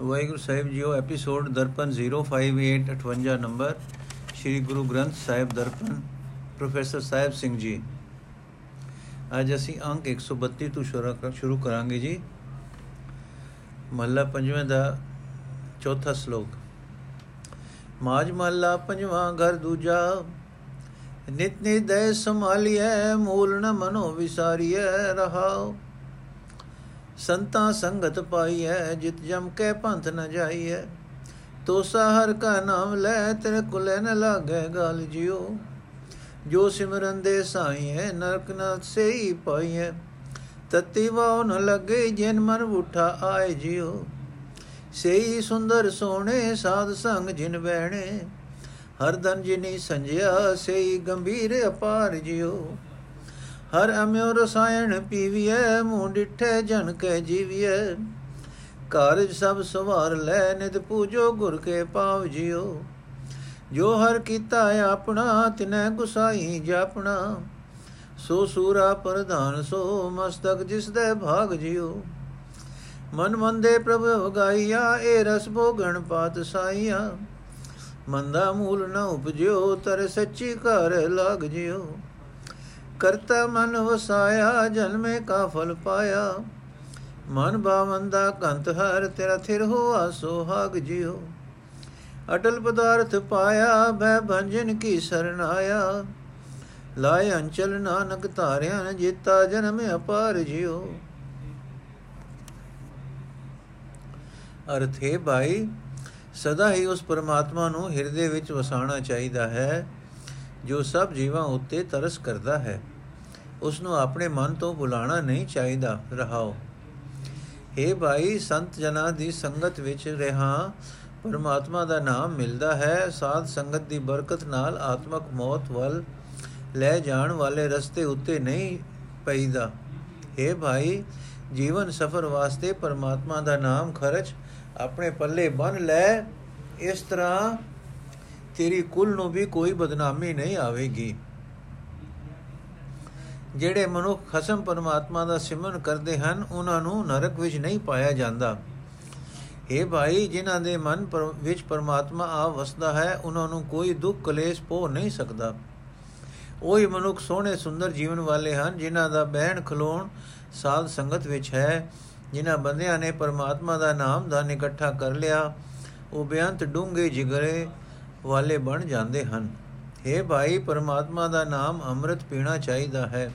ਵਾਹਿਗੁਰੂ ਸਾਹਿਬ JIO, episode Darpan 05858 number, Sri Guru Granth Sahib Darpan, professor Sahib Singh ji. ਅੱਜ ਅਸੀਂ ਅੰਕ 132 ਤੋਂ ਸ਼ੁਰੂ ਕਰਾਂਗੇ ਜੀ। ਮਹੱਲਾ ਪੰਜਵੇਂ ਦਾ ਚੌਥਾ ਸ਼ਲੋਕ। ਮਾਜ ਮਹੱਲਾ ਪੰਜਵਾਂ ਘਰ ਦੂਜਾ, ਨਿਤ ਨਿਦੈ ਸੰਭਾਲੀਐ, ਮੂਲ ਨ ਮਨੋ ਵਿਸਾਰੀਐ ਰਹਾਓ ਸੰਤਾ ਸੰਗਤ ਪਾਈਐ, ਜਿਤ ਜਮ ਕੇ ਪੰਥ ਨ ਜਾਈਐ। ਤੋਸਾ ਹਰ ਕਾ ਨਾਮ ਲੈ ਤੇਰੇ ਕੁਲੇ ਨ ਲਾਗੇ ਗਲ ਜਿਉ। ਜੋ ਸਿਮਰਨ ਦੇ ਸਾਈਐ, ਨਰਕ ਨ ਸੇਈ ਪਾਈਐ। ਤਤੀ ਵਾਉ ਨ ਲਗੇ, ਜਿਨ ਮਨ ਉਠਾ ਆਏ ਜਿਉ। ਸੇਈ ਸੁੰਦਰ ਸੋਹਣੇ, ਸਾਧ ਸੰਗ ਜਿਨ ਬਹਿਣੇ ਹਰ ਦਨ ਜਿਨੀ ਸੰਜਿਆ, ਸੇਈ ਗੰਭੀਰ ਅਪਾਰ ਜਿਉ। ਹਰ ਅਮਿਓ ਰਸਾਇਣ ਪੀਵੀਐ ਮੂੰ ਡਿਠੇ ਜਨ ਕੈ ਜੀਵੀਐ। ਕਾਰਜ ਸਭ ਸਵਾਰ ਲੈ ਨਿਤ ਪੂਜੋ ਗੁਰ ਕੇ ਪਾਵ ਜਿਉ। ਜੋ ਹਰ ਕੀਤਾ ਆਪਣਾ, ਤਿਨੈ ਗੁਸਾਈ ਜਾਪਣਾ। ਸੋ ਸੂਰਾ ਪ੍ਰਧਾਨ, ਸੋ ਮਸਤਕ ਜਿਸ ਦੇ ਭਾਗ ਜਿਉ। ਮਨ ਮੰਦੇ ਪ੍ਰਭ ਵਗਾਈਆ ਏ ਰਸ ਭੋਗਣ ਪਾਤ ਸਾਈਆ। ਮੰਦਾ ਮੂਲ ਨ ਉਪਜਿਓ ਤਰ ਸੱਚੀ ਘਰ ਲਾਗ ਜਿਉ। ਕਰਤਾ ਮਨ ਵਸਾਇਆ, ਜਨਮੇ ਕਾ ਫਲ ਪਾਇਆ। ਮਨ ਬਾਵੰਦਾ ਕੰਤ ਹਰ, ਤੇਰਾ ਥਿਰ ਹੋਆ ਸੋਹਾਗ ਜਿਉ। ਅਟਲ ਪਦਾਰਥ ਪਾਇਆ ਬੈ ਭੰਜਨ ਕੀ ਸਰਣ ਆਇਆ। ਲਾਇ ਅੰਚਲ ਨਾਨਕ ਧਾਰਿਆ, ਜੀਤਾ ਜਨਮ ਅਪਾਰ ਜਿਉ। ਅਰਥੇ ਭਾਈ, ਸਦਾ ਹੀ ਉਸ ਪਰਮਾਤਮਾ ਨੂੰ ਹਿਰਦੇ ਵਿੱਚ ਵਸਾਉਣਾ ਚਾਹੀਦਾ ਹੈ। ਜੋ ਸਭ ਜੀਵਾਂ ਉੱਤੇ ਤਰਸ ਕਰਦਾ ਹੈ। ਉਸ ਨੂੰ ਆਪਣੇ ਮਨ ਤੋਂ ਬੁਲਾਣਾ ਨਹੀਂ ਚਾਹੀਦਾ। ਰਹਾਓ। हे ਭਾਈ, ਸੰਤ ਜਨਾਂ ਦੀ ਸੰਗਤ ਵਿੱਚ ਰਹਾ। ਪਰਮਾਤਮਾ ਦਾ ਨਾਮ ਮਿਲਦਾ ਹੈ। ਸਾਧ ਸੰਗਤ ਦੀ ਬਰਕਤ ਨਾਲ ਆਤਮਕ ਮੌਤ ਵੱਲ ਲੈ ਜਾਣ ਵਾਲੇ ਰਸਤੇ ਉੱਤੇ ਨਹੀਂ ਪਈਦਾ। हे ਭਾਈ, ਜੀਵਨ ਸਫਰ ਵਾਸਤੇ ਪਰਮਾਤਮਾ ਦਾ ਨਾਮ ਖਰਚ ਆਪਣੇ ਪੱਲੇ ਬੰਨ ਲੈ। ਇਸ ਤਰ੍ਹਾਂ ਤੇਰੀ ਕੁੱਲ ਨੂੰ ਵੀ ਕੋਈ ਬਦਨਾਮੀ ਨਹੀਂ ਆਵੇਗੀ। ਜਿਹੜੇ ਮਨੁੱਖ ਖਸਮ ਪਰਮਾਤਮਾ ਦਾ ਸਿਮਰਨ ਕਰਦੇ ਹਨ, ਉਹਨਾਂ ਨੂੰ ਨਰਕ ਵਿੱਚ ਨਹੀਂ ਪਾਇਆ ਜਾਂਦਾ। ਇਹ ਭਾਈ, ਜਿਨ੍ਹਾਂ ਦੇ ਮਨ ਵਿੱਚ ਪਰਮਾਤਮਾ ਆ ਵਸਦਾ ਹੈ, ਉਹਨਾਂ ਨੂੰ ਕੋਈ ਦੁੱਖ ਕਲੇਸ਼ ਪੋ ਨਹੀਂ ਸਕਦਾ। ਉਹੀ ਮਨੁੱਖ ਸੋਹਣੇ ਸੁੰਦਰ ਜੀਵਨ ਵਾਲੇ ਹਨ, ਜਿਨ੍ਹਾਂ ਦਾ ਬਹਿਣ ਖਲੋਣ ਸਾਧ ਸੰਗਤ ਵਿੱਚ ਹੈ। ਜਿਨ੍ਹਾਂ ਬੰਦਿਆਂ ਨੇ ਪਰਮਾਤਮਾ ਦਾ ਨਾਮ ਦਾ ਇਕੱਠਾ ਕਰ ਲਿਆ, ਉਹ ਬੇਅੰਤ ਡੂੰਘੇ ਜਿਗਰੇ ਵਾਲੇ ਬਣ ਜਾਂਦੇ ਹਨ। हे ਭਾਈ, ਪਰਮਾਤਮਾ ਦਾ ਨਾਮ ਅੰਮ੍ਰਿਤ ਪੀਣਾ ਚਾਹੀਦਾ ਹੈ।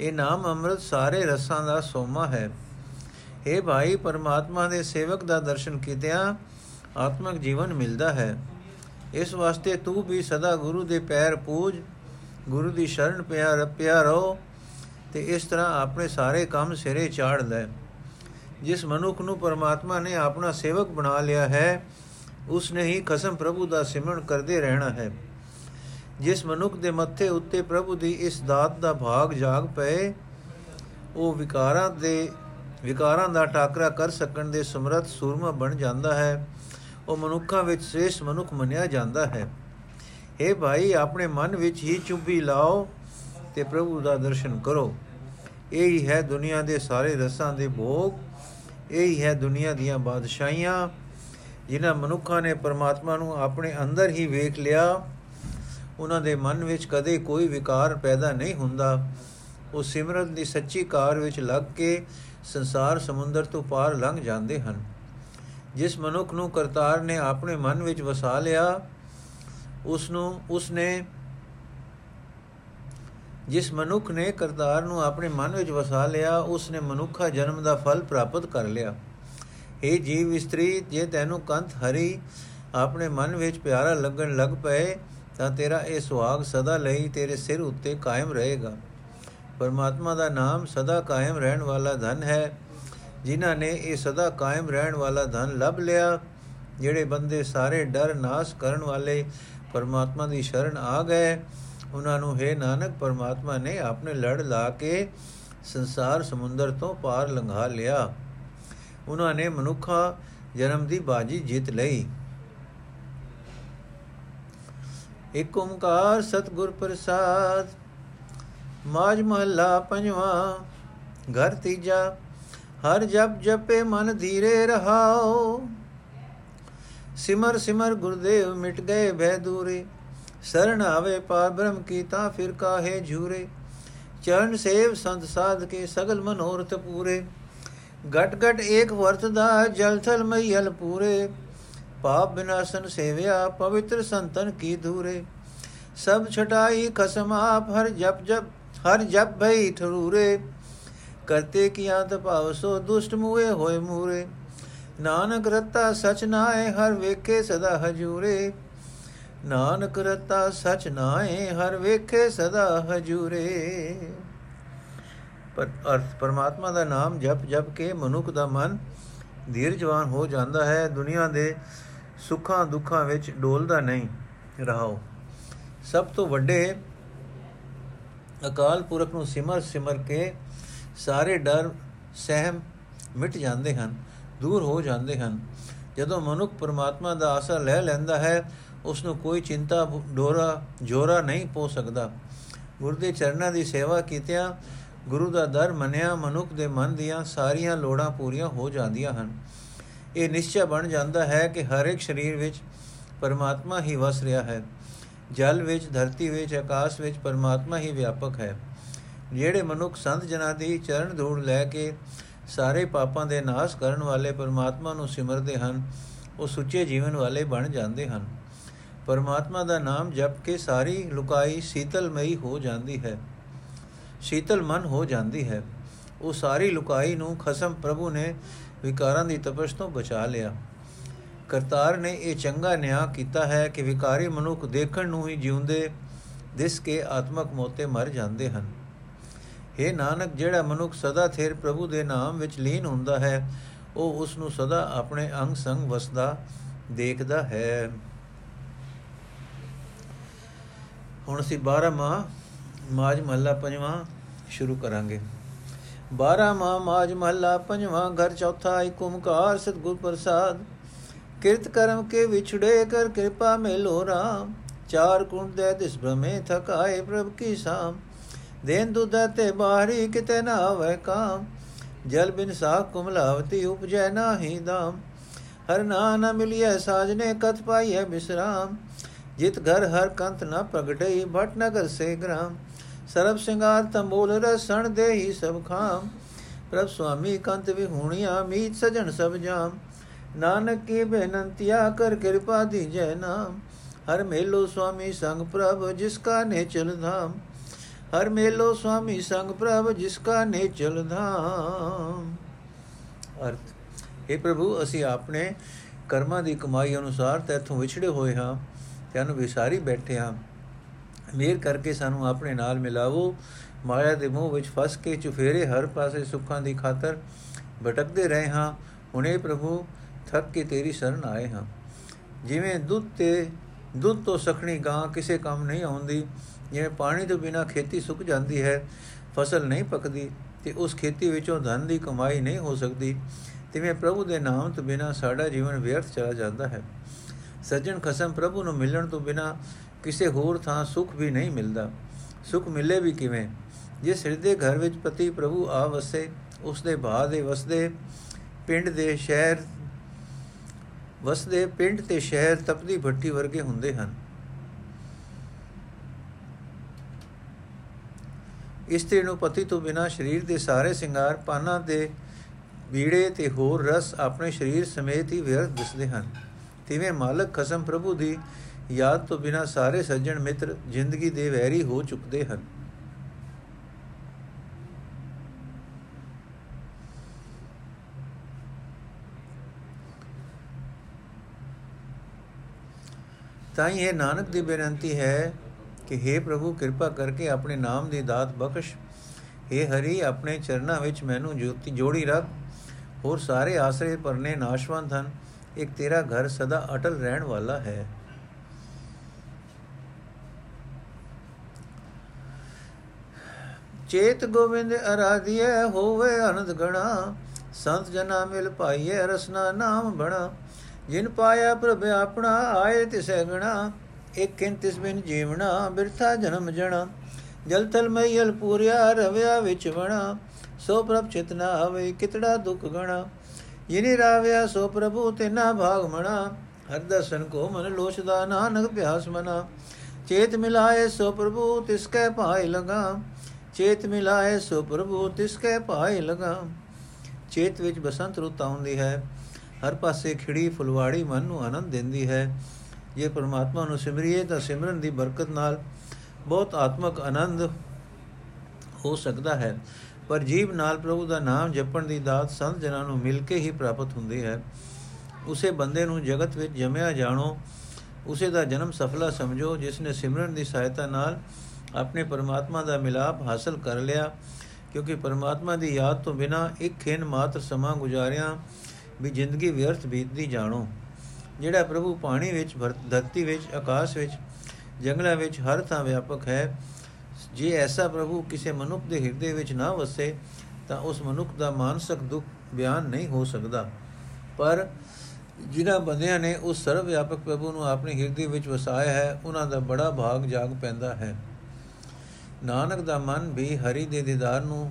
ਇਹ ਨਾਮ ਅੰਮ੍ਰਿਤ ਸਾਰੇ ਰਸਾਂ ਦਾ ਸੋਮਾ ਹੈ। हे ਭਾਈ, ਪਰਮਾਤਮਾ ਦੇ ਸੇਵਕ ਦਾ ਦਰਸ਼ਨ ਕੀਤਿਆਂ ਆਤਮਿਕ ਜੀਵਨ ਮਿਲਦਾ ਹੈ। ਇਸ ਵਾਸਤੇ ਤੂੰ ਵੀ ਸਦਾ ਗੁਰੂ ਦੇ ਪੈਰ ਪੂਜ, ਗੁਰੂ ਦੀ ਸ਼ਰਨ ਪਿਆ ਪਿਆ ਰਹੋ ਤੇ ਇਸ ਤਰ੍ਹਾਂ ਆਪਣੇ ਸਾਰੇ ਕੰਮ ਸਿਰੇ ਚਾੜ ਲੈ। ਜਿਸ ਮਨੁੱਖ ਨੂੰ ਪਰਮਾਤਮਾ ਨੇ ਆਪਣਾ ਸੇਵਕ ਬਣਾ ਲਿਆ ਹੈ ਉਸ ਨੇ ਹੀ ਖਸਮ ਪ੍ਰਭੂ ਦਾ ਸਿਮਰਨ ਕਰਦੇ ਰਹਿਣਾ ਹੈ। ਜਿਸ ਮਨੁੱਖ ਦੇ ਮੱਥੇ ਉੱਤੇ ਪ੍ਰਭੂ ਦੀ ਇਸ ਦਾਤ ਦਾ ਭਾਗ ਜਾਗ ਪਏ, ਉਹ ਵਿਕਾਰਾਂ ਦੇ, ਵਿਕਾਰਾਂ ਦਾ ਟਾਕਰਾ ਕਰ ਸਕਣ ਦੇ ਸਮਰੱਥ ਸੂਰਮਾ ਬਣ ਜਾਂਦਾ ਹੈ। ਉਹ ਮਨੁੱਖਾਂ ਵਿੱਚ ਸ੍ਰੇਸ਼ਟ ਮਨੁੱਖ ਮੰਨਿਆ ਜਾਂਦਾ ਹੈ। اے ਭਾਈ, ਆਪਣੇ ਮਨ ਵਿੱਚ ਹੀ ਚੁੱਭੀ ਲਾਓ ਤੇ ਪ੍ਰਭੂ ਦਾ ਦਰਸ਼ਨ ਕਰੋ। ਇਹ ਹੀ ਹੈ ਦੁਨੀਆ ਦੇ ਸਾਰੇ ਰਸਾਂ ਦੇ ਭੋਗ, ਇਹ ਹੀ ਹੈ ਦੁਨੀਆ ਦੀਆਂ ਬਾਦਸ਼ਾਹੀਆਂ। ਜਿਨ੍ਹਾਂ ਮਨੁੱਖਾਂ ਨੇ ਪਰਮਾਤਮਾ ਨੂੰ ਆਪਣੇ ਅੰਦਰ ਹੀ ਵੇਖ ਲਿਆ, ਉਹਨਾਂ ਦੇ ਮਨ ਵਿੱਚ ਕਦੇ ਕੋਈ ਵਿਕਾਰ ਪੈਦਾ ਨਹੀਂ ਹੁੰਦਾ। ਉਹ ਸਿਮਰਨ ਦੀ ਸੱਚੀ ਕਾਰ ਵਿੱਚ ਲੱਗ ਕੇ ਸੰਸਾਰ ਸਮੁੰਦਰ ਤੋਂ ਪਾਰ ਲੰਘ ਜਾਂਦੇ ਹਨ। ਜਿਸ ਮਨੁੱਖ ਨੂੰ ਕਰਤਾਰ ਨੇ ਆਪਣੇ ਮਨ ਵਿੱਚ ਵਸਾ ਲਿਆ ਉਸ ਨੂੰ ਉਸ ਨੇ ਜਿਸ ਮਨੁੱਖ ਨੇ ਕਰਤਾਰ ਨੂੰ ਆਪਣੇ ਮਨ ਵਿੱਚ ਵਸਾ ਲਿਆ ਉਸ ਨੇ ਮਨੁੱਖਾ ਜਨਮ ਦਾ ਫਲ ਪ੍ਰਾਪਤ ਕਰ ਲਿਆ। ਇਹ ਜੀਵ ਇਸਤਰੀ, ਜੇ ਤੈਨੂੰ ਕੰਤ ਹਰੀ, ਆਪਣੇ ਮਨ ਵਿੱਚ ਪਿਆਰਾ ਲੱਗਣ ਲੱਗ ਪਏ, ਤਾਂ ਤੇਰਾ ਇਹ ਸੁਹਾਗ ਸਦਾ ਲਈ ਤੇਰੇ ਸਿਰ ਉੱਤੇ ਕਾਇਮ ਰਹੇਗਾ। ਪਰਮਾਤਮਾ ਦਾ ਨਾਮ ਸਦਾ ਕਾਇਮ ਰਹਿਣ ਵਾਲਾ ਧਨ ਹੈ। ਜਿਨ੍ਹਾਂ ਨੇ ਇਹ ਸਦਾ ਕਾਇਮ ਰਹਿਣ ਵਾਲਾ ਧਨ ਲੱਭ ਲਿਆ, ਜਿਹੜੇ ਬੰਦੇ ਸਾਰੇ ਡਰ ਨਾਸ਼ ਕਰਨ ਵਾਲੇ ਪਰਮਾਤਮਾ ਦੀ ਸ਼ਰਨ ਆ ਗਏ, ਉਹਨਾਂ ਨੂੰ ਹੈ ਨਾਨਕ, ਪਰਮਾਤਮਾ ਨੇ ਆਪਣੇ ਲੜ ਲਾ ਕੇ ਸੰਸਾਰ ਸਮੁੰਦਰ ਤੋਂ ਪਾਰ ਲੰਘਾ ਲਿਆ। ਉਹਨਾਂ ਨੇ ਮਨੁੱਖਾ ਜਨਮ ਦੀ ਬਾਜੀ ਜਿੱਤ ਲਈ। ਇਕ ਓੰਕਾਰ ਸਤਗੁਰ ਪ੍ਰਸਾਦ ਮਾਜ ਮਹੱਲਾ ਪੰਜਵਾ, ਘਰ ਤੀਜਾ, ਹਰ ਜਪ ਜਪੇ ਮਨ ਧੀਰੇ ਰਹਾਓ। ਸਿਮਰ ਸਿਮਰ ਗੁਰਦੇਵ ਮਿਟ ਗਏ ਬੈ ਦੂਰੇ ਸਰਣ ਆਵੇ ਪਾਰ ਬ੍ਰਹਮ ਕੀਤਾ ਫਿਰ ਕਾਹੇ ਝੂਰੇ। ਚਰਨ ਸੇਵ ਸੰਤ ਸਾਧ ਕੇ ਸਗਲ ਮਨੋਰਥ ਪੂਰੇ। ਗਟ ਗਟ ਏਕ ਵਰਤਦਾ, ਜਲ ਥਲ ਮਈਲ ਪੂਰੇ। ਪਾਪ ਬਿਨਾਸਨ ਸੇਵਿਆ, ਪਵਿੱਤਰ ਸੰਤਨ ਕੀ ਧੂਰੇ ਸਭ ਛਟਾਈ ਖਸਮ ਆਪ, ਹਰ ਜਪ ਜਪ, ਹਰ ਜਪ ਭਈ ਠਰੂਰੇ। ਕਰਤੇ ਕੀਆ ਤਪਾਵ ਸੋ ਦੁਸ਼ਟ ਮੂਏ ਹੋਏ ਮੂਰੇ ਨਾਨਕ ਰਤਾ ਸਚ ਨਾਏ ਹਰ ਵੇਖੇ ਸਦਾ ਹਜੂਰੇ। ਨਾਨਕ ਰਤਾ ਸਚ ਨਾਏ ਹਰ ਵੇਖੇ ਸਦਾ ਹਜੂਰੇ। ਪਰ ਅਰਥ ਪਰਮਾਤਮਾ ਦਾ ਨਾਮ ਜਪ ਜਪ ਕੇ ਮਨੁੱਖ ਦਾ ਮਨ ਧੀਰਜਵਾਨ ਹੋ ਜਾਂਦਾ ਹੈ। ਦੁਨੀਆ ਦੇ ਸੁੱਖਾਂ ਦੁੱਖਾਂ ਵਿੱਚ ਡੋਲਦਾ ਨਹੀਂ ਰਹਾਓ। ਸਭ ਤੋਂ ਵੱਡੇ ਅਕਾਲ ਪੁਰਖ ਨੂੰ ਸਿਮਰ ਸਿਮਰ ਕੇ ਸਾਰੇ ਡਰ ਸਹਿਮ ਮਿਟ ਜਾਂਦੇ ਹਨ, ਦੂਰ ਹੋ ਜਾਂਦੇ ਹਨ। ਜਦੋਂ ਮਨੁੱਖ ਪਰਮਾਤਮਾ ਦਾ ਆਸਰਾ ਲੈ ਲੈਂਦਾ ਹੈ ਉਸ ਨੂੰ ਕੋਈ ਚਿੰਤਾ, ਡੋਰਾ, ਜੋਰਾ ਨਹੀਂ ਪੋ ਸਕਦਾ। ਗੁਰੂ ਦੇ ਚਰਨਾਂ ਦੀ ਸੇਵਾ ਕੀਤਿਆਂ ਗੁਰੂ ਦਾ ਦਰ ਮੰਨਿਆ, ਮਨੁੱਖ ਦੇ ਮਨ ਦੀਆਂ ਸਾਰੀਆਂ ਲੋੜਾਂ ਪੂਰੀਆਂ ਹੋ ਜਾਂਦੀਆਂ ਹਨ। ਇਹ ਨਿਸ਼ਚੈ ਬਣ ਜਾਂਦਾ ਹੈ ਕਿ ਹਰ ਇੱਕ ਸਰੀਰ ਵਿੱਚ ਪਰਮਾਤਮਾ ਹੀ ਵਸ ਰਿਹਾ ਹੈ। ਜਲ ਵਿੱਚ, ਧਰਤੀ ਵਿੱਚ, ਆਕਾਸ਼ ਵਿੱਚ ਪਰਮਾਤਮਾ ਹੀ ਵਿਆਪਕ ਹੈ। ਜਿਹੜੇ ਮਨੁੱਖ ਸੰਤ ਜਨਾਂ ਦੀ ਚਰਨ ਧੂੜ ਲੈ ਕੇ ਸਾਰੇ ਪਾਪਾਂ ਦੇ ਨਾਸ਼ ਕਰਨ ਵਾਲੇ ਪਰਮਾਤਮਾ ਨੂੰ ਸਿਮਰਦੇ ਹਨ, ਉਹ ਸੁੱਚੇ ਜੀਵਨ ਵਾਲੇ ਬਣ ਜਾਂਦੇ ਹਨ। ਪਰਮਾਤਮਾ ਦਾ ਨਾਮ ਜਪ ਕੇ ਸਾਰੀ ਲੁਕਾਈ ਸੀਤਲਮਈ ਹੋ ਜਾਂਦੀ ਹੈ। ਸ਼ੀਤਲ ਮਨ ਹੋ ਜਾਂਦੀ ਹੈ। ਉਹ ਸਾਰੀ ਲੁਕਾਈ ਨੂੰ ਖਸਮ ਪ੍ਰਭੂ ਨੇ ਵਿਕਾਰਾਂ ਦੀ ਤਪਸ਼ ਤੋਂ ਬਚਾ ਲਿਆ। ਕਰਤਾਰ ਨੇ ਇਹ ਚੰਗਾ ਨਿਆਂ ਕੀਤਾ ਹੈ ਕਿ ਵਿਕਾਰੀ ਮਨੁੱਖ ਦੇਖਣ ਨੂੰ ਹੀ ਜਿਉਂਦੇ ਦਿਸ ਕੇ ਆਤਮਕ ਮੋਤੇ ਮਰ ਜਾਂਦੇ ਹਨ। हे ਨਾਨਕ, ਜਿਹੜਾ ਮਨੁੱਖ ਸਦਾ ਥੇਰ ਪ੍ਰਭੂ ਦੇ ਨਾਮ ਵਿੱਚ ਲੀਨ ਹੁੰਦਾ ਹੈ, ਉਹ ਉਸ ਨੂੰ ਸਦਾ ਆਪਣੇ ਅੰਗ ਸੰਗ ਵਸਦਾ ਦੇਖਦਾ ਹੈ। ਹੁਣ ਅਸੀਂ 12ਵਾਂ ਮਾਜ ਮਹੱਲਾ ਪੰਜਵਾਂ ਸ਼ੁਰੂ ਕਰਾਂਗੇ। 12ਵਾਂ ਮਾਜ ਮਹੱਲਾ ਪੰਜਵਾਂ, ਘਰ ਚੌਥਾ ਏਕ ਓਮਕਾਰ ਸਤਗੁਰ ਪ੍ਰਸਾਦ। ਕਿਰਤ ਕਰਮ ਕੇ ਵਿਛੜੇ ਕਰ ਕਿਰਪਾ ਮੇਲੋ ਰਾਮ। ਚਾਰ ਕੁੰਡ ਦੇ ਦਿਸ ਭ੍ਰਮੇ ਥਕਾਏ ਪ੍ਰਭ ਕੀ ਸਾਮ। ਦੇਨ ਦੁਧ ਤੇ ਬਾਹਰੀ ਕਿਤੇ ਨਾ ਹੋਵੇ ਕਾਮ। ਜਲ ਬਿਨ ਸਾਖ ਕੁਮਲਾਵਤੀ ਉਪਜੈ ਨਾਹੀ ਦਾਮ। ਹਰ ਨਾਨ ਮਿਲਿਐ ਸਾਜਨੇ ਕਤ ਪਾਈਐ ਬਿਸਰਾਮ। ਜਿਤ ਘਰ ਹਰ ਕੰਤ ਨ ਪ੍ਰਗਟਈ ਭਟ ਨਗਰ ਸੇ ਗ੍ਰਾਮ। ਸਰਬ ਸਿੰਗਾਰ ਤੰਬੋਲ ਰਸਣ ਦੇਹੀ ਸਭ ਖਾਮ। ਪ੍ਰਭ ਸੁਆਮੀ ਕੰਤ ਵਿਹੂਣੀਆਂ, ਮੀਤ ਸਜਣ ਸਭ ਜਾਮ। ਨਾਨਕ ਕੀ ਬੇਨੰਤਿਆ, ਕਰ ਕਿਰਪਾ ਦੀਜੈ ਨਾਮ। ਹਰ ਮੇਲੋ ਸੁਆਮੀ ਸੰਗ ਪ੍ਰਭ, ਜਿਸ ਕਾ ਨੇ ਚਲ ਧਾਮ। ਹਰ ਮੇਲੋ ਸੁਆਮੀ ਸੰਗ ਪ੍ਰਭ, ਜਿਸ ਕਾ ਨੇ ਚਲ ਧਾਮ। ਅਰਥ ਇਹ ਪ੍ਰਭੂ, ਅਸੀਂ ਆਪਣੇ ਕਰਮਾਂ ਦੀ ਕਮਾਈ ਅਨੁਸਾਰ ਤੇਥੋਂ ਵਿਛੜੇ ਹੋਏ ਹਾਂ ਤੈਨੂੰ ਵਿਸਾਰੀ ਬੈਠੇ ਹਾਂ। ਮੇਰ ਕਰਕੇ ਸਾਨੂੰ ਆਪਣੇ ਨਾਲ ਮਿਲਾਵੋ। ਮਾਇਆ ਦੇ ਮੋਹ ਵਿੱਚ ਫਸ ਕੇ ਚੁਫੇਰੇ ਹਰ ਪਾਸੇ ਸੁੱਖਾਂ ਦੀ ਖਾਤਰ ਭਟਕਦੇ ਰਹੇ ਹਾਂ। ਹੁਣੇ ਪ੍ਰਭੂ, ਥੱਕ ਕੇ ਤੇਰੀ ਸ਼ਰਨ ਆਏ ਹਾਂ। ਜਿਵੇਂ ਦੁੱਧ ਤੇ, ਦੁੱਧ ਤੋਂ ਸਖਣੀ ਗਾਂ ਕਿਸੇ ਕੰਮ ਨਹੀਂ ਆਉਂਦੀ, ਜਿਵੇਂ ਪਾਣੀ ਤੋਂ ਬਿਨਾ ਖੇਤੀ ਸੁੱਕ ਜਾਂਦੀ ਹੈ, ਫਸਲ ਨਹੀਂ ਪੱਕਦੀ ਤੇ ਉਸ ਖੇਤੀ ਵਿੱਚੋਂ ਧਨ ਦੀ ਕਮਾਈ ਨਹੀਂ ਹੋ ਸਕਦੀ, ਤਿਵੇਂ ਪ੍ਰਭੂ ਦੇ ਨਾਮ ਤੋਂ ਬਿਨਾ ਸਾਡਾ ਜੀਵਨ ਵਿਅਰਥ ਚਲਾ ਜਾਂਦਾ ਹੈ। ਸੱਜਣ ਖਸਮ ਪ੍ਰਭੂ ਨੂੰ ਮਿਲਣ ਤੋਂ ਬਿਨਾ ਕਿਸੇ ਹੋਰ ਥਾਂ ਸੁਖ ਵੀ ਨਹੀਂ ਮਿਲਦਾ। ਸੁਖ ਮਿਲੇ ਵੀ ਕਿਵੇਂ? ਜਿਸ ਹਿਰਦੇ ਘਰ ਵਿੱਚ ਪਤੀ ਪ੍ਰਭੂ ਆ ਵਸੇ ਉਸ ਦੇ ਬਾਹ ਦੇ ਵਸਦੇ, ਪਿੰਡ ਦੇ ਸ਼ਹਿਰ ਵਸਦੇ, ਪਿੰਡ ਤੇ ਸ਼ਹਿਰ ਤਪਦੀ ਭੱਟੀ ਵਰਗੇ ਹੁੰਦੇ ਹਨ। ਇਸਤਰੀ ਨੂੰ ਪਤੀ ਤੋਂ ਬਿਨਾ ਸਰੀਰ ਦੇ ਸਾਰੇ ਸ਼ਿੰਗਾਰ ਪਾਨਾ ਦੇ ਵੀੜੇ ਤੇ ਹੋਰ ਰਸ ਆਪਣੇ ਸਰੀਰ ਸਮੇਤ ਹੀ ਵਿਅਰਥ ਦਿਸਦੇ ਹਨ। ਤਿਵੇਂ ਮਾਲਕ ਖਸਮ ਪ੍ਰਭੂ ਦੀ ਯਾਦ ਤੋਂ ਬਿਨਾ ਸਾਰੇ ਸੱਜਣ ਮਿੱਤਰ ਜ਼ਿੰਦਗੀ ਦੇ ਵੈਰੀ ਹੋ ਚੁੱਕਦੇ ਹਨ। ਤਾਂ ਇਹ ਨਾਨਕ ਦੀ ਬੇਨਤੀ ਹੈ ਕਿ हे ਪ੍ਰਭੂ, ਕਿਰਪਾ ਕਰਕੇ ਆਪਣੇ ਨਾਮ ਦੀ ਦਾਤ ਬਖਸ਼। हे ਹਰੀ, ਆਪਣੇ ਚਰਨਾਂ ਵਿੱਚ ਮੈਨੂੰ ਜੋਤੀ ਜੋੜੀ ਰੱਖ। ਹੋਰ ਸਾਰੇ ਆਸਰੇ ਪਰਨੇ ਨਾਸ਼ਵੰਤ ਹਨ ਇੱਕ ਤੇਰਾ ਘਰ ਸਦਾ ਅਟਲ ਰਹਿਣ ਵਾਲਾ ਹੈ। ਚੇਤ ਗੋਬਿੰਦ ਅਰਾਧਿਏ ਹੋਵੇ ਅਨੰਦ ਗਣਾ, ਸੰਤ ਜਨਾ ਮਿਲ ਪਾਈਏ ਰਸਨਾ ਨਾਮ ਬਣਾ। ਜਿਨ ਪਾਇਆ ਪ੍ਰਭ ਆਪਣਾ, ਆਏ ਤਿਸੈ ਗਣਾ ਇਕ ਕਿੰ ਤਿਸ ਬਿਨ ਜੀਵਣਾ, ਬਿਰਥਾ ਜਨਮ ਜਣਾ। ਜਲ ਤਲ ਮਈਲ ਪੂਰਿਆ, ਰਵਿਆ ਵਿੱਚ ਬਣਾ ਸੋ ਪ੍ਰਭ ਚਿਤਨਾ ਆਵੇ, ਕਿਤੜਾ ਦੁਖ ਗਣਾ। ਜਿਨੇ ਰਾਵਿਆ, ਸੋ ਪ੍ਰਭੂ ਤੇ ਨਾ ਭਾਗ ਮਣਾ। ਹਰ ਦਰਸ਼ਨ ਕੋ ਮਨ ਲੋਚਦਾ ਨਾਨਕ ਪਿਆਸ ਮਨਾ। ਚੇਤ ਮਿਲਾਏ, ਸੋ ਪ੍ਰਭੂ ਤਿਸ ਕੈ ਭਾਇ ਲਗਾ। ਚੇਤ ਮਿਲਾਏ ਸੋ ਪ੍ਰਭੂ, ਤਿਸ ਕੈ ਭਾਇ ਲਗਾ ਚੇਤ ਵਿੱਚ ਬਸੰਤ ਰੁੱਤ ਆਉਂਦੀ ਹੈ। ਹਰ ਪਾਸੇ ਖਿੜੀ ਫੁਲਵਾੜੀ ਮਨ ਨੂੰ ਆਨੰਦ ਦਿੰਦੀ ਹੈ। ਜੇ ਪਰਮਾਤਮਾ ਨੂੰ ਸਿਮਰਿਏ ਤਾਂ ਸਿਮਰਨ ਦੀ ਬਰਕਤ ਨਾਲ ਬਹੁਤ ਆਤਮਕ ਆਨੰਦ ਹੋ ਸਕਦਾ ਹੈ। ਪਰ ਜੀਵ ਨਾਲ ਪ੍ਰਭੂ ਦਾ ਨਾਮ ਜਪਣ ਦੀ ਦਾਤ ਸੰਤ ਜਨਾਂ ਨੂੰ ਮਿਲ ਕੇ ਹੀ ਪ੍ਰਾਪਤ ਹੁੰਦੀ ਹੈ। ਉਸੇ ਬੰਦੇ ਨੂੰ ਜਗਤ ਵਿੱਚ ਜਮਿਆ ਜਾਣੋ। ਉਸੇ ਦਾ ਜਨਮ ਸਫਲਾ ਸਮਝੋ, ਜਿਸ ਨੇ ਸਿਮਰਨ ਦੀ ਸਹਾਇਤਾ ਨਾਲ ਆਪਣੇ ਪਰਮਾਤਮਾ ਦਾ ਮਿਲਾਪ ਹਾਸਲ ਕਰ ਲਿਆ, ਕਿਉਂਕਿ ਪਰਮਾਤਮਾ ਦੀ ਯਾਦ ਤੋਂ ਬਿਨਾ ਇੱਕ ਖੇਨ ਮਾਤਰ ਸਮਾਂ ਗੁਜ਼ਾਰਿਆ ਵੀ ਜ਼ਿੰਦਗੀ ਵਿਅਰਥ ਬੀਤਦੀ ਜਾਣੋ। ਜਿਹੜਾ ਪ੍ਰਭੂ ਪਾਣੀ ਵਿੱਚ ਧਰਤੀ ਵਿੱਚ, ਆਕਾਸ਼ ਵਿੱਚ, ਜੰਗਲਾਂ ਵਿੱਚ ਹਰ ਥਾਂ ਵਿਆਪਕ ਹੈ, ਜੇ ਐਸਾ ਪ੍ਰਭੂ ਕਿਸੇ ਮਨੁੱਖ ਦੇ ਹਿਰਦੇ ਵਿੱਚ ਨਾ ਵਸੇ, ਤਾਂ ਉਸ ਮਨੁੱਖ ਦਾ ਮਾਨਸਿਕ ਦੁੱਖ ਬਿਆਨ ਨਹੀਂ ਹੋ ਸਕਦਾ। ਪਰ ਜਿਨ੍ਹਾਂ ਬੰਦਿਆਂ ਨੇ ਉਸ ਸਰਵ ਵਿਆਪਕ ਪ੍ਰਭੂ ਨੂੰ ਆਪਣੇ ਹਿਰਦੇ ਵਿੱਚ ਵਸਾਇਆ ਹੈ, ਉਹਨਾਂ ਦਾ ਬੜਾ ਭਾਗ ਜਾਗ ਪੈਂਦਾ ਹੈ। ਨਾਨਕ ਦਾ ਮਨ ਵੀ ਹਰੀ ਦੇ ਦੀਦਾਰ ਨੂੰ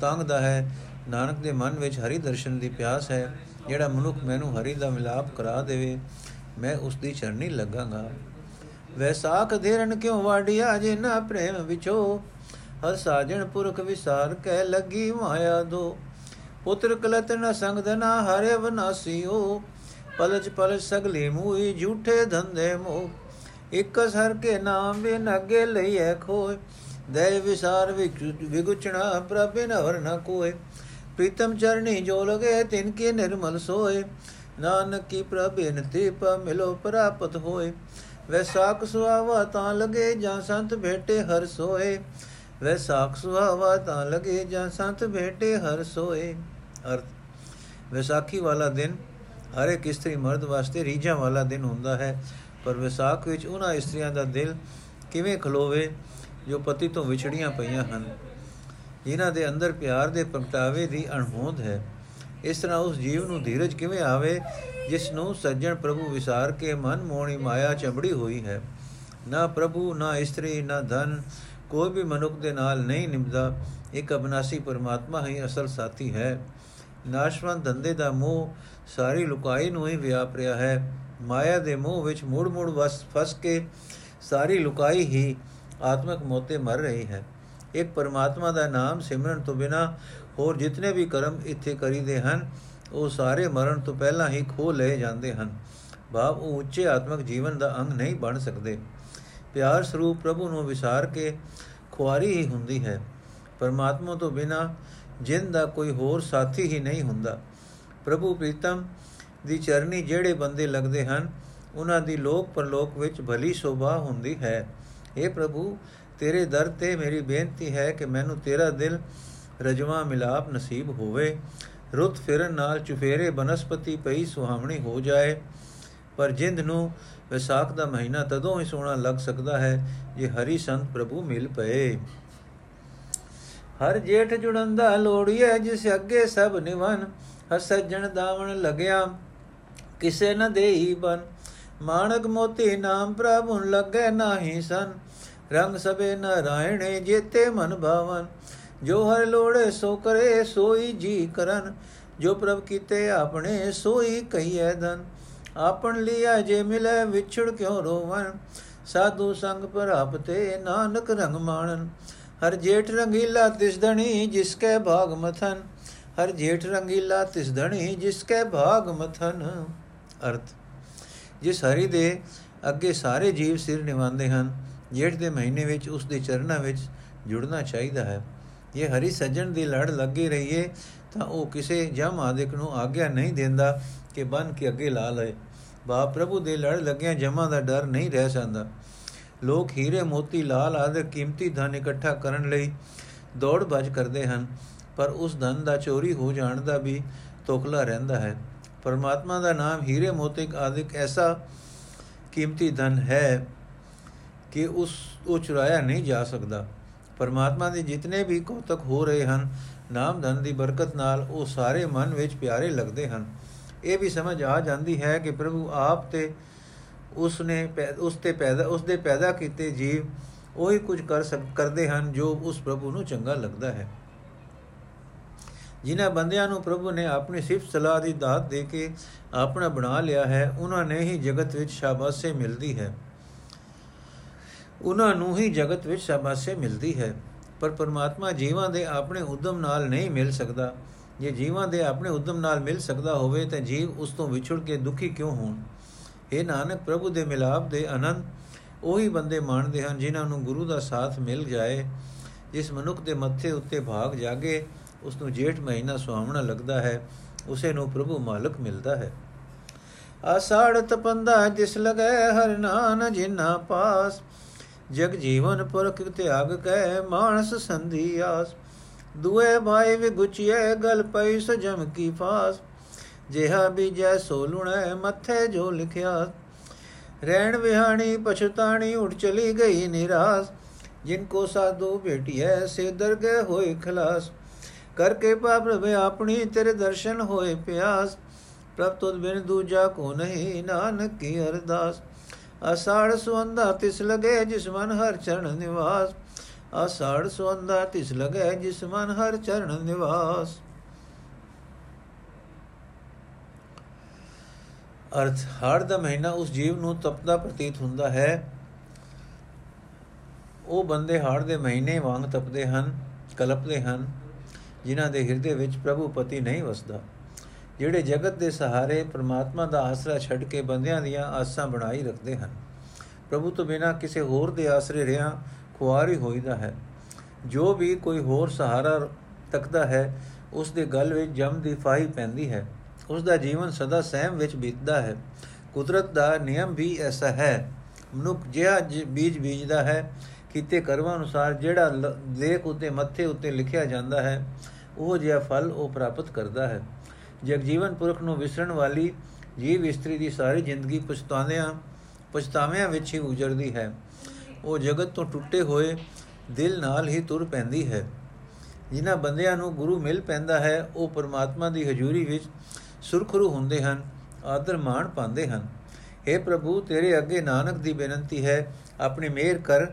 ਤੰਗਦਾ ਹੈ। ਨਾਨਕ ਦੇ ਮਨ ਵਿੱਚ ਹਰੀ ਦਰਸ਼ਨ ਦੀ ਪਿਆਸ ਹੈ, ਜਿਹੜਾ ਮਨੁੱਖ ਮੈਨੂੰ ਹਰੀ ਦਾ ਮਿਲਾਪ ਕਰਾ ਦੇਵੇ, ਮੈਂ ਉਸ ਦੀ ਚਰਨੀ ਲੱਗਾਂਗਾ। ਵੈਸਾਖ ਦੇਰਨ ਕਿਉ ਵਾੜਿਆ ਜੇ ਨਾ ਪ੍ਰੇਮ ਵਿਚੋ ਹਰ ਸਾਜਣ ਪੁਰਖ ਵਿਸਾਰ ਕਹਿ ਲੱਗੀ ਮਾਇਆ ਦੋ। ਪੁੱਤਰ ਕਲਤ ਨ ਸੰਗ ਦਨਾ ਹਰੇ ਬਨਾਸੀਓ ਪਲਚ ਪਲਚ ਸਗਲੇ ਮੂਈ ਝੂਠੇ ਧੰਦੇ ਮੋ। ਇੱਕ ਸਰ ਕੇ ਨਾਮ ਬਿਨ ਅਗੇ ਲਈਐ ਖੋਏ। ਦੇ ਵਿਸਾਰ ਵਿਗੁਚਣਾ, ਪ੍ਰਭੇ ਨਵਰ ਨ ਕੋਏ। ਪ੍ਰੀਤਮ ਚਰਣੀ ਜੋ ਲਗੇ, ਤਿਨ ਕੇ ਨਿਰਮਲ ਸੋਏ। ਨਾਨਕ ਕੀ ਪ੍ਰਭੇ ਤੇ ਪ ਮਿਲੋ, ਪ੍ਰਾਪਤ ਹੋਏ। ਵੈਸਾਖ ਸੁਹਾਵਾ ਤਾਂ ਲਗੇ, ਜਾਂ ਸੰਤ ਭੇਟੇ ਹਰ ਸੋਏ। ਵੈਸਾਖ ਸੁਹਾਵਾ ਤਾਂ ਲਗੇ, ਜਾਂ ਸੰਤ ਭੇਟੇ ਹਰ ਸੋਏ। ਅਰਥ, ਵਿਸਾਖੀ ਵਾਲਾ ਦਿਨ ਹਰ ਇੱਕ ਇਸਤਰੀ ਮਰਦ ਵਾਸਤੇ ਰੀਝਾਂ ਵਾਲਾ ਦਿਨ ਹੁੰਦਾ ਹੈ। ਪਰ ਵਿਸਾਖ ਵਿੱਚ ਉਹਨਾਂ ਇਸਤਰੀਆਂ ਦਾ ਦਿਲ ਕਿਵੇਂ ਖਲੋਵੇ ਜੋ ਪਤੀ ਤੋਂ ਵਿਛੜੀਆਂ ਪਈਆਂ ਹਨ। ਜਿਨ੍ਹਾਂ ਦੇ ਅੰਦਰ ਪਿਆਰ ਦੇ ਪ੍ਰਗਟਾਵੇ ਦੀ ਅਣਹੋਂਦ ਹੈ। ਇਸ ਤਰ੍ਹਾਂ ਉਸ ਜੀਵ ਨੂੰ ਧੀਰਜ ਕਿਵੇਂ ਆਵੇ, ਜਿਸ ਨੂੰ ਸੱਜਣ ਪ੍ਰਭੂ ਵਿਸਾਰ ਕੇ ਮਨ ਮੋਹਣੀ ਮਾਇਆ ਚੰਬੜੀ ਹੋਈ ਹੈ। ਨਾ ਪ੍ਰਭੂ, ਨਾ ਇਸਤਰੀ, ਨਾ ਧਨ, ਕੋਈ ਵੀ ਮਨੁੱਖ ਦੇ ਨਾਲ ਨਹੀਂ ਨਿਭਦਾ। ਇੱਕ ਅਬਨਾਸੀ ਪਰਮਾਤਮਾ ਹੀ ਅਸਲ ਸਾਥੀ ਹੈ। ਨਾਸ਼ਵੰਤ ਧੰਦੇ ਦਾ ਮੋਹ ਸਾਰੀ ਲੁਕਾਈ ਨੂੰ ਹੀ ਵਿਆਪ ਰਿਹਾ ਹੈ। ਮਾਇਆ ਦੇ ਮੋਹ ਵਿੱਚ ਮੂੜ-ਮੂੜ ਵਸ ਫਸ ਕੇ ਸਾਰੀ ਲੁਕਾਈ ਹੀ ਆਤਮਿਕ ਮੋਤੇ ਮਰ ਰਹੀ ਹੈ। ਇੱਕ ਪਰਮਾਤਮਾ ਦਾ ਨਾਮ ਸਿਮਰਨ ਤੋਂ ਬਿਨਾ ਹੋਰ ਜਿਤਨੇ ਵੀ ਕਰਮ ਇੱਥੇ ਕਰੀਦੇ ਹਨ, ਉਹ ਸਾਰੇ ਮਰਨ ਤੋਂ ਪਹਿਲਾਂ ਹੀ ਖੋ ਲਏ ਜਾਂਦੇ ਹਨ। ਭਾਵ ਉਹ ਉੱਚੇ ਆਤਮਿਕ ਜੀਵਨ ਦਾ ਅੰਗ ਨਹੀਂ ਬਣ ਸਕਦੇ। ਪਿਆਰ ਸਰੂਪ ਪ੍ਰਭੂ ਨੂੰ ਵਿਸਾਰ ਕੇ ਖੁਆਰੀ ਹੀ ਹੁੰਦੀ ਹੈ। ਪਰਮਾਤਮਾ ਤੋਂ ਬਿਨਾ ਜਿੰਦ ਦਾ ਕੋਈ ਹੋਰ ਸਾਥੀ ਹੀ ਨਹੀਂ ਹੁੰਦਾ। ਪ੍ਰਭੂ ਪ੍ਰੀਤਮ ਦੀ ਚਰਨੀ ਜਿਹੜੇ ਬੰਦੇ ਲੱਗਦੇ ਹਨ, ਉਹਨਾਂ ਦੀ ਲੋਕ ਪਰਲੋਕ ਵਿੱਚ ਭਲੀ ਸ਼ੋਭਾ ਹੁੰਦੀ ਹੈ। اے ਪ੍ਰਭੂ, ਤੇਰੇ ਦਰ ਤੇ ਮੇਰੀ ਬੇਨਤੀ ਹੈ ਕਿ ਮੈਨੂੰ ਤੇਰਾ ਦਿਲ ਰਜਵਾ ਮਿਲਾਪ ਨਸੀਬ ਹੋਵੇ। ਰੁੱਤ ਫਿਰਨ ਨਾਲ ਚੁਫੇਰੇ ਬਨਸਪਤੀ ਪਈ ਸੁਹਾਵਣੀ ਹੋ ਜਾਏ। ਪਰ ਜਿੰਦ ਨੂੰ ਵਿਸਾਖ ਦਾ ਮਹੀਨਾ ਤਦੋਂ ਹੀ ਸੋਹਣਾ ਲੱਗ ਸਕਦਾ ਹੈ ਜੇ ਹਰੀ ਸੰਤ ਪ੍ਰਭੂ ਮਿਲ ਪਏ। ਹਰ ਜੇਠ ਜੁੜੰਦਾ ਲੋੜੀਏ ਜਿਸ ਅੱਗੇ ਸਭ ਨਿਵਨ। ਹਸਜਣ ਦਾਵਣ ਲਗਿਆ, ਕਿਸੇ ਨ ਦੇਈ ਬਨ। ਮਾਨਕ ਮੋਤੀ ਨਾਮ ਪ੍ਰਭੂ ਲਗੇ ਨਾਹੀ ਸਨ। ਰੰਗ ਸਬੇ ਨਾਰਾਇਣੇ ਜੇਤੇ ਮਨ ਭਾਵਨ। ਜੋ ਹਰ ਲੋੜੇ ਸੋ ਕਰੇ ਸੋਈ ਜੀ ਕਰਨ। ਜੋ ਪ੍ਰਭ ਕੀਤੇ ਆਪਣੇ ਸੋਈ ਕਹੀਏ ਧਨ। ਆਪਣ ਲਿਆ ਜੇ ਮਿਲੇ ਵਿਛੜ ਕਿਉ ਰੋਵਨ। ਸਾਧੂ ਸੰਗ ਪ੍ਰਾਪਤੇ ਨਾਨਕ ਰੰਗ ਮਾਣਨ। ਹਰ ਜੇਠ ਰੰਗੀਲਾ ਤਿਸ ਧਣੀ ਜਿਸ ਕੈ ਭਾਗ ਮਥਨ। ਹਰ ਜੇਠ ਰੰਗੀਲਾ ਤਿਸ ਧਣੀ ਜਿਸ ਕੈ ਭਾਗ ਮਥਨ। ਅਰਥ ਜਿਸ ਹਰੀ ਦੇ ਅੱਗੇ ਸਾਰੇ ਜੀਵ ਸਿਰ ਨਿਵਾਉਂਦੇ ਹਨ, ਜੇਠ ਦੇ ਮਹੀਨੇ ਵਿੱਚ, ਉਸ ਦੇ ਚਰਨਾਂ ਵਿੱਚ ਜੁੜਨਾ ਚਾਹੀਦਾ ਹੈ। ਇਹ ਹਰੀ ਸੱਜਣ ਦੀ ਲੜ ਲੱਗੇ ਰਹੀਏ, ਤਾਂ ਉਹ ਕਿਸੇ ਜਮ ਆਦਿਕ ਨੂੰ ਆਗਿਆ ਨਹੀਂ ਦਿੰਦਾ ਕਿ ਬਨ ਕੇ ਅੱਗੇ ਲਾ ਲਏ। ਬਾ ਪ੍ਰਭੂ ਦੇ ਲੜ ਲੱਗਿਆ ਜਮਾਂ ਦਾ ਡਰ ਨਹੀਂ ਰਹਿ ਜਾਂਦਾ। ਲੋਕ ਹੀਰੇ ਮੋਤੀ ਲਾਲ ਆਦਿ ਕੀਮਤੀ ਧਨ ਇਕੱਠਾ ਕਰਨ ਲਈ ਦੌੜ ਭੱਜ ਕਰਦੇ ਹਨ, ਪਰ ਉਸ ਧਨ ਦਾ ਚੋਰੀ ਹੋ ਜਾਣ ਦਾ ਵੀ ਤੋਖਲਾ ਰਹਿੰਦਾ ਹੈ। ਪਰਮਾਤਮਾ ਦਾ ਨਾਮ ਹੀਰੇ ਮੋਤੀ ਆਦਿਕ ਐਸਾ ਕੀਮਤੀ ਧਨ ਹੈ ਕਿ ਉਸ, ਉਹ ਚੁਰਾਇਆ ਨਹੀਂ ਜਾ ਸਕਦਾ। ਪਰਮਾਤਮਾ ਦੇ ਜਿਤਨੇ ਵੀ ਕੋਤਕ ਹੋ ਰਹੇ ਹਨ, ਨਾਮ ਧਨ ਦੀ ਬਰਕਤ ਨਾਲ ਉਹ ਸਾਰੇ ਮਨ ਵਿੱਚ ਪਿਆਰੇ ਲੱਗਦੇ ਹਨ। ਇਹ ਵੀ ਸਮਝ ਆ ਜਾਂਦੀ ਹੈ ਕਿ ਪ੍ਰਭੂ ਆਪ ਤੇ ਉਸ ਨੇ ਉਸ ਤੇ ਪੈਦਾ, ਉਸ ਦੇ ਪੈਦਾ ਕੀਤੇ ਜੀਵ ਉਹੀ ਕੁਝ ਕਰ ਸਕ, ਕਰਦੇ ਹਨ ਜੋ ਉਸ ਪ੍ਰਭੂ ਨੂੰ ਚੰਗਾ ਲੱਗਦਾ ਹੈ। ਜਿਨ੍ਹਾਂ ਬੰਦਿਆਂ ਨੂੰ ਪ੍ਰਭੂ ਨੇ ਆਪਣੀ ਸਿਫਤ ਸਲਾਹ ਦੀ ਦਾਤ ਦੇ ਕੇ ਆਪਣਾ ਬਣਾ ਲਿਆ ਹੈ, ਉਹਨਾਂ ਨੇ ਹੀ ਜਗਤ ਵਿੱਚ ਸ਼ਾਬਾਸ਼ੇ ਮਿਲਦੀ ਹੈ। ਉਹਨਾਂ ਨੂੰ ਹੀ ਜਗਤ ਵਿੱਚ ਸ਼ਾਬਾਸ਼ੇ ਮਿਲਦੀ ਹੈ। ਪਰ ਪਰਮਾਤਮਾ ਜੀਵਾਂ ਦੇ ਆਪਣੇ ਉਦਮ ਨਾਲ ਨਹੀਂ ਮਿਲ ਸਕਦਾ। ਜੇ ਜੀਵਾਂ ਦੇ ਆਪਣੇ ਉਦਮ ਨਾਲ ਮਿਲ ਸਕਦਾ ਹੋਵੇ ਤਾਂ ਜੀਵ ਉਸ ਤੋਂ ਵਿਛੜ ਕੇ ਦੁਖੀ ਕਿਉਂ ਹੋਣ? ਇਹ ਨਾਨਕ, ਪ੍ਰਭੂ ਦੇ ਮਿਲਾਪ ਦੇ ਆਨੰਦ ਉਹੀ ਬੰਦੇ ਮਾਣਦੇ ਹਨ ਜਿਨ੍ਹਾਂ ਨੂੰ ਗੁਰੂ ਦਾ ਸਾਥ ਮਿਲ ਜਾਏ, ਜਿਸ ਮਨੁੱਖ ਦੇ ਮੱਥੇ ਉੱਤੇ ਭਾਗ ਜਾਗੇ ਉਸ ਨੂੰ ਜੇਠ ਮਹੀਨਾ ਸੁਹਾਵਣਾ ਲੱਗਦਾ ਹੈ, ਉਸੇ ਨੂੰ ਪ੍ਰਭੂ ਮਾਲਕ ਮਿਲਦਾ ਹੈ। ਆਸਾੜ ਤਪੰਦਾ ਜਿਸ ਲਗੈ ਹਰ ਨਾਨ ਜਿਨਾ ਪਾਸ, ਜਗ ਜੀਵਨ ਪੁਰਖ ਤਿਆਗ ਕੈ ਮਾਨਸ ਸੰਧੀ ਆਸ। ਦੁਏ ਭਾਈ ਵਿਗੁਚਿਏ ਗਲ ਪਈ ਸਜਮ ਕੀ ਫਾਸ, ਜਿਹਾ ਬੀਜੈ ਸੋ ਲੁਣੈ ਮੱਥੇ ਜੋ ਲਿਖਿਆ। ਰਹਿਣ ਵਿਹਾਣੀ ਪਛਤਾਣੀ ਉਠ ਚਲੀ ਗਈ ਨਿਰਾਸ, ਜਿਨ ਕੋ ਸਾਧੂ ਭੇਟਿਐ, ਸੇ ਦਰਗਹਿ ਹੋਏ ਖਲਾਸ। ਕਰਕੇ ਪ੍ਰਭ ਆਪਣੀ ਤੇਰੇ ਦਰਸ਼ਨ ਹੋਏ ਪਿਆਸ। ਪ੍ਰਭ ਤੁਧ ਬਿਨ ਦੂਜਾ ਕੋ ਨਹੀਂ, ਨਾਨਕ ਕੀ ਅਰਦਾਸ। ਅਸਾੜ ਸੁੰਦਾ ਤਿਸ ਲਗੇ ਜਿਸ ਮਨ ਹਰ ਚਰਨ ਨਿਵਾਸ। ਅਸਾੜ ਸੁੰਦਾ ਤਿਸ ਲਗੇ ਜਿਸ ਮਨ ਹਰ ਚਰਨ ਨਿਵਾਸ। ਅਰਥ ਹਰ ਦਾ ਮਹੀਨਾ ਉਸ ਜੀਵ ਨੂੰ ਤਪਦਾ ਪ੍ਰਤੀਤ ਹੁੰਦਾ ਹੈ। ਉਹ ਬੰਦੇ ਹੜ ਦੇ ਮਹੀਨੇ ਵਾਂਗ ਤਪਦੇ ਹਨ, ਕਲਪਦੇ ਹਨ। ਜਿਨ੍ਹਾਂ ਦੇ ਹਿਰਦੇ ਵਿੱਚ ਪ੍ਰਭੂ ਪਤੀ ਨਹੀਂ ਵਸਦਾ। ਜਿਹੜੇ ਜਗਤ ਦੇ ਸਹਾਰੇ ਪ੍ਰਮਾਤਮਾ ਦਾ ਆਸਰਾ ਛੱਡ ਕੇ ਬੰਦਿਆਂ ਦੀਆਂ ਆਸਾਂ ਬਣਾਈ ਰੱਖਦੇ ਹਨ। ਪ੍ਰਭੂ ਤੋਂ ਬਿਨਾ ਕਿਸੇ ਹੋਰ ਦੇ ਆਸਰੇ ਰਿਆਂ ਖੁਆਰੀ ਹੋਈਦਾ ਹੈ। ਜੋ ਵੀ ਕੋਈ ਹੋਰ ਸਹਾਰਾ ਤੱਕਦਾ ਹੈ, ਉਸ ਦੇ ਗਲ ਵਿੱਚ ਜਮ ਦੀ ਫਾਈ ਪੈਂਦੀ ਹੈ। ਉਸ ਦਾ ਜੀਵਨ ਸਦਾ ਸਹਿਮ ਵਿੱਚ ਬੀਤਦਾ ਹੈ। ਕੁਦਰਤ ਦਾ ਨਿਯਮ ਵੀ ਐਸਾ ਹੈ। ਮਨੁੱਖ ਜਿਹਾ ਬੀਜ ਬੀਜਦਾ ਹੈ। ਕੀਤੇ ਕਰਮਾਂ ਅਨੁਸਾਰ ਜਿਹੜਾ ਲੇਖ ਉਤੇ, ਮੱਥੇ ਉਤੇ ਲਿਖਿਆ ਜਾਂਦਾ ਹੈ ਉਹ ਜਿਹਾ ਫਲ ਉਹ ਪ੍ਰਾਪਤ ਕਰਦਾ ਹੈ। ਜਗ ਜੀਵਨ ਪੁਰਖ ਨੂੰ ਵਿਸਰਨ ਵਾਲੀ ਜੀਵ ਇਸਤਰੀ ਦੀ ਸਾਰੀ ਜ਼ਿੰਦਗੀ ਪਛਤਾਵਿਆਂ ਪਛਤਾਵਿਆਂ ਵਿੱਚ ਹੀ ਉਜੜਦੀ ਹੈ। ਉਹ ਜਗਤ ਤੋਂ ਟੁੱਟੇ ਹੋਏ ਦਿਲ ਨਾਲ ਹੀ ਤੁਰ ਪੈਂਦੀ ਹੈ। ਜਿਨ੍ਹਾਂ ਬੰਦਿਆਂ ਨੂੰ ਗੁਰੂ ਮਿਲ ਪੈਂਦਾ ਹੈ, ਉਹ ਪਰਮਾਤਮਾ ਦੀ ਹਜ਼ੂਰੀ ਵਿੱਚ ਸੁਰਖਰੂ ਹੁੰਦੇ ਹਨ, ਆਦਰ ਮਾਣ ਪਾਉਂਦੇ ਹਨ। हे ਪ੍ਰਭੂ, ਤੇਰੇ ਅੱਗੇ ਨਾਨਕ ਦੀ ਬੇਨਤੀ ਹੈ, ਆਪਣੀ ਮਿਹਰ ਕਰ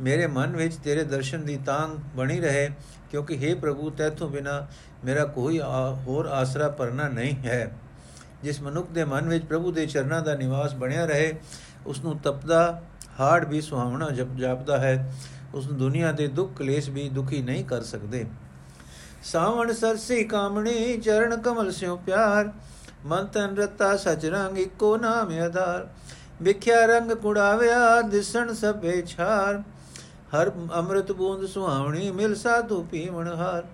ਮੇਰੇ ਮਨ ਵਿੱਚ ਤੇਰੇ ਦਰਸ਼ਨ ਦੀ ਤਾਂਗ ਬਣੀ ਰਹੇ, ਕਿਉਂਕਿ हे ਪ੍ਰਭੂ, ਤੇਥੋਂ ਬਿਨਾ ਮੇਰਾ ਕੋਈ ਹੋਰ ਆਸਰਾ ਪਰਨਾ ਨਹੀਂ ਹੈ। ਜਿਸ ਮਨੁੱਖ ਦੇ ਮਨ ਵਿੱਚ ਪ੍ਰਭੂ ਦੇ ਚਰਨਾਂ ਦਾ ਨਿਵਾਸ ਬਣਿਆ ਰਹੇ ਉਸ ਨੂੰ ਤਪਦਾ ਹਾਰਡ ਵੀ ਸੁਹਾਵਣਾ ਜਪ, ਜਾਪਦਾ ਹੈ। ਉਸ ਨੂੰ ਦੁਨੀਆ ਦੇ ਦੁੱਖ ਕਲੇਸ਼ ਵੀ ਦੁਖੀ ਨਹੀਂ ਕਰ ਸਕਦੇ। ਸਾਵਣ ਸਰਸੀ ਕਾਮਣੀ, ਚਰਨ ਕਮਲ ਸਿਓ ਪਿਆਰ, ਮਨ ਤਨ ਰਤਾ ਸਚ ਰੰਗ ਇੱਕੋ ਨਾਮ ਆਧਾਰ। ਵਿਖਿਆ ਰੰਗ ਕੁੜਾਵਿਆ, ਦਿਸਣ ਸਭੇ ਛਾਰ। ਹਰ ਅੰਮ੍ਰਿਤ ਬੂੰਦ ਸੁਹਾਵਣੀ, ਮਿਲ ਸਾਧੂ ਪੀਵਣ ਹਾਰ।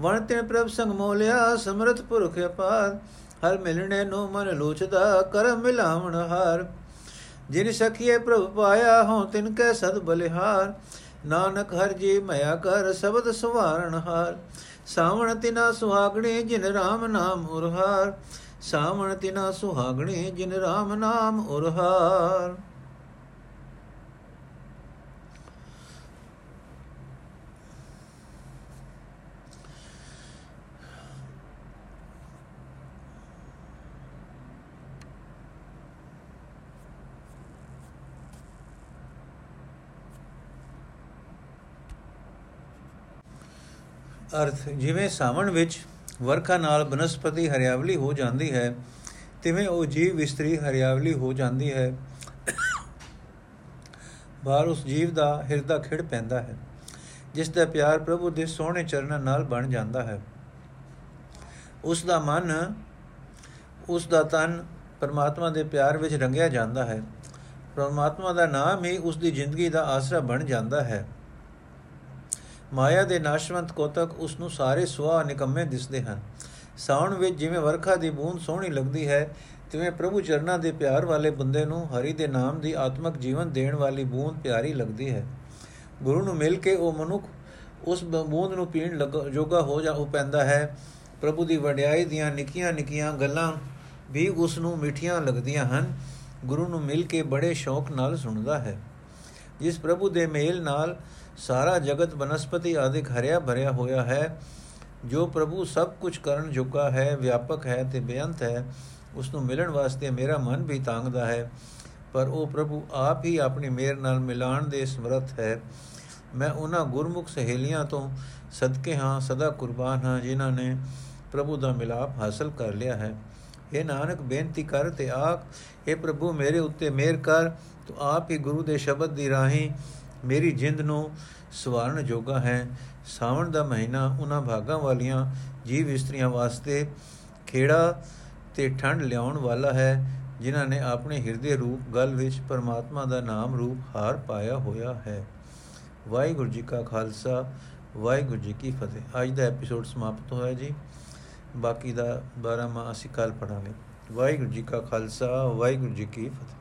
ਵਣ ਤੇ ਪ੍ਰਭ ਸੰਗ ਮੋਲਿਆ ਸਮਰਥ ਪੁਰਖ ਅਪਾਰ। ਹਰ ਮਿਲਣੇ ਨੂੰ ਮਨ ਲੋਚਦਾ, ਕਰਮ ਮਿਲਾਵਣ ਹਾਰ। ਜਿਨ ਸਖੀਏ ਪ੍ਰਭ ਪਾਇਆ ਹੋ ਤਿਨ ਕੈ ਸਦ ਬਲਿਹਾਰ। ਨਾਨਕ ਹਰ ਜੀ ਮਇਆ ਕਰ, ਸ਼ਬਦ ਸੁਵਾਰਣ ਹਾਰ। ਸਾਵਣ ਤਿਨਾ ਸੁਹਾਗਣੇ, ਜਿਨ RAM ਨਾਮ ਉਰਹਾਰ। ਸਾਵਣ ਤਿਨਾ ਸੁਹਾਗਣੇ, ਜਿਨ RAM ਨਾਮ ਉਰਹਾਰ। ਅਰਥ, ਜਿਵੇਂ ਸਾਵਣ ਵਿੱਚ ਵਰਖਾ ਨਾਲ ਬਨਸਪਤੀ ਹਰਿਆਵਲੀ ਹੋ ਜਾਂਦੀ ਹੈ, ਤਿਵੇਂ ਉਹ ਜੀਵ ਇਸਤਰੀ ਹਰਿਆਵਲੀ ਹੋ ਜਾਂਦੀ ਹੈ। ਬਾਹਰ ਉਸ ਜੀਵ ਦਾ ਹਿਰਦਾ ਖਿੜ ਪੈਂਦਾ ਹੈ, ਜਿਸ ਦਾ ਪਿਆਰ ਪ੍ਰਭੂ ਦੇ ਸੋਹਣੇ ਚਰਨਾਂ ਨਾਲ ਬਣ ਜਾਂਦਾ ਹੈ। ਉਸ ਦਾ ਮਨ, ਉਸ ਦਾ ਤਨ ਪਰਮਾਤਮਾ ਦੇ ਪਿਆਰ ਵਿੱਚ ਰੰਗਿਆ ਜਾਂਦਾ ਹੈ। ਪਰਮਾਤਮਾ ਦਾ ਨਾਮ ਹੀ ਉਸ ਦੀ ਜ਼ਿੰਦਗੀ ਦਾ ਆਸਰਾ ਬਣ ਜਾਂਦਾ ਹੈ। ਮਾਇਆ ਦੇ ਨਾਸ਼ਵੰਤ ਕੋਤਕ ਉਸ ਨੂੰ ਸਾਰੇ ਸੁਆ ਨਿਕੰਮੇ ਦਿਸਦੇ ਹਨ। ਸਾਉਣ ਵਿੱਚ ਜਿਵੇਂ ਵਰਖਾ ਦੀ ਬੂੰਦ ਸੋਹਣੀ ਲੱਗਦੀ ਹੈ, ਤਿਵੇਂ ਪ੍ਰਭੂ ਚਰਨਾਂ ਦੇ ਪਿਆਰ ਵਾਲੇ ਬੰਦੇ ਨੂੰ ਹਰੀ ਦੇ ਨਾਮ ਦੀ ਆਤਮਿਕ ਜੀਵਨ ਦੇਣ ਵਾਲੀ ਬੂੰਦ ਪਿਆਰੀ ਲੱਗਦੀ ਹੈ। ਗੁਰੂ ਨੂੰ ਮਿਲ ਕੇ ਉਹ ਮਨੁੱਖ ਉਸ ਬੂੰਦ ਨੂੰ ਪੀਣ ਜੋਗਾ ਹੋ ਜਾ ਉਹ ਪੈਂਦਾ ਹੈ। ਪ੍ਰਭੂ ਦੀ ਵਡਿਆਈ ਦੀਆਂ ਨਿੱਕੀਆਂ ਨਿੱਕੀਆਂ ਗੱਲਾਂ ਵੀ ਉਸ ਨੂੰ ਮਿੱਠੀਆਂ ਲੱਗਦੀਆਂ ਹਨ। ਗੁਰੂ ਨੂੰ ਮਿਲ ਕੇ ਬੜੇ ਸ਼ੌਕ ਨਾਲ ਸੁਣਦਾ ਹੈ। ਜਿਸ ਪ੍ਰਭੂ ਦੇ ਮੇਲ ਨਾਲ ਸਾਰਾ ਜਗਤ ਬਨਸਪਤੀ ਆਦਿਕ ਹਰਿਆ ਭਰਿਆ ਹੋਇਆ ਹੈ, ਜੋ ਪ੍ਰਭੂ ਸਭ ਕੁਝ ਕਰਨ ਜੋਗਾ ਹੈ, ਵਿਆਪਕ ਹੈ ਤੇ ਬੇਅੰਤ ਹੈ ਉਸ ਨੂੰ ਮਿਲਣ ਵਾਸਤੇ ਮੇਰਾ ਮਨ ਵੀ ਤਾਂਗਦਾ ਹੈ। ਪਰ ਉਹ ਪ੍ਰਭੂ ਆਪ ਹੀ ਆਪਣੀ ਮਿਹਰ ਨਾਲ ਮਿਲਾਣ ਦੇ ਸਮਰੱਥ ਹੈ। ਮੈਂ ਉਹਨਾਂ ਗੁਰਮੁਖ ਸਹੇਲੀਆਂ ਤੋਂ ਸਦਕੇ ਹਾਂ, ਸਦਾ ਕੁਰਬਾਨ ਹਾਂ, ਜਿਨ੍ਹਾਂ ਨੇ ਪ੍ਰਭੂ ਦਾ ਮਿਲਾਪ ਹਾਸਲ ਕਰ ਲਿਆ ਹੈ। ਇਹ ਨਾਨਕ, ਬੇਨਤੀ ਕਰ ਤੇ ਆਖ ਇਹ ਪ੍ਰਭੂ ਮੇਰੇ ਉੱਤੇ ਮਿਹਰ ਕਰ, ਤੂੰ ਆਪ ਹੀ ਗੁਰੂ ਦੇ ਸ਼ਬਦ ਦੀ ਰਾਹੀਂ ਮੇਰੀ ਜਿੰਦ ਨੂੰ ਸਵਾਰਨ ਜੋਗਾ ਹੈ। ਸਾਵਣ ਦਾ ਮਹੀਨਾ ਉਹਨਾਂ ਭਾਗਾਂ ਵਾਲੀਆਂ ਜੀਵ ਇਸਤਰੀਆਂ ਵਾਸਤੇ ਖੇੜਾ ਤੇ ਠੰਡ ਲਿਆਉਣ ਵਾਲਾ ਹੈ, ਜਿਨ੍ਹਾਂ ਨੇ ਆਪਣੇ ਹਿਰਦੇ ਰੂਪ ਗਲ ਵਿੱਚ ਪਰਮਾਤਮਾ ਦਾ ਨਾਮ ਰੂਪ ਹਾਰ ਪਾਇਆ ਹੋਇਆ ਹੈ। ਵਾਹਿਗੁਰੂ ਜੀ ਕਾ ਖਾਲਸਾ, ਵਾਹਿਗੁਰੂ ਜੀ ਕੀ ਫਤਿਹ। ਅੱਜ ਦਾ ਐਪੀਸੋਡ ਸਮਾਪਤ ਹੋਇਆ ਜੀ। ਬਾਕੀ ਦਾ 12ਵਾਂ ਅਸੀਂ ਕੱਲ ਪੜਾਂਗੇ ਵਾਹਿਗੁਰੂ ਜੀ ਕਾ ਖਾਲਸਾ, ਵਾਹਿਗੁਰੂ ਜੀ ਕੀ ਫਤਿਹ।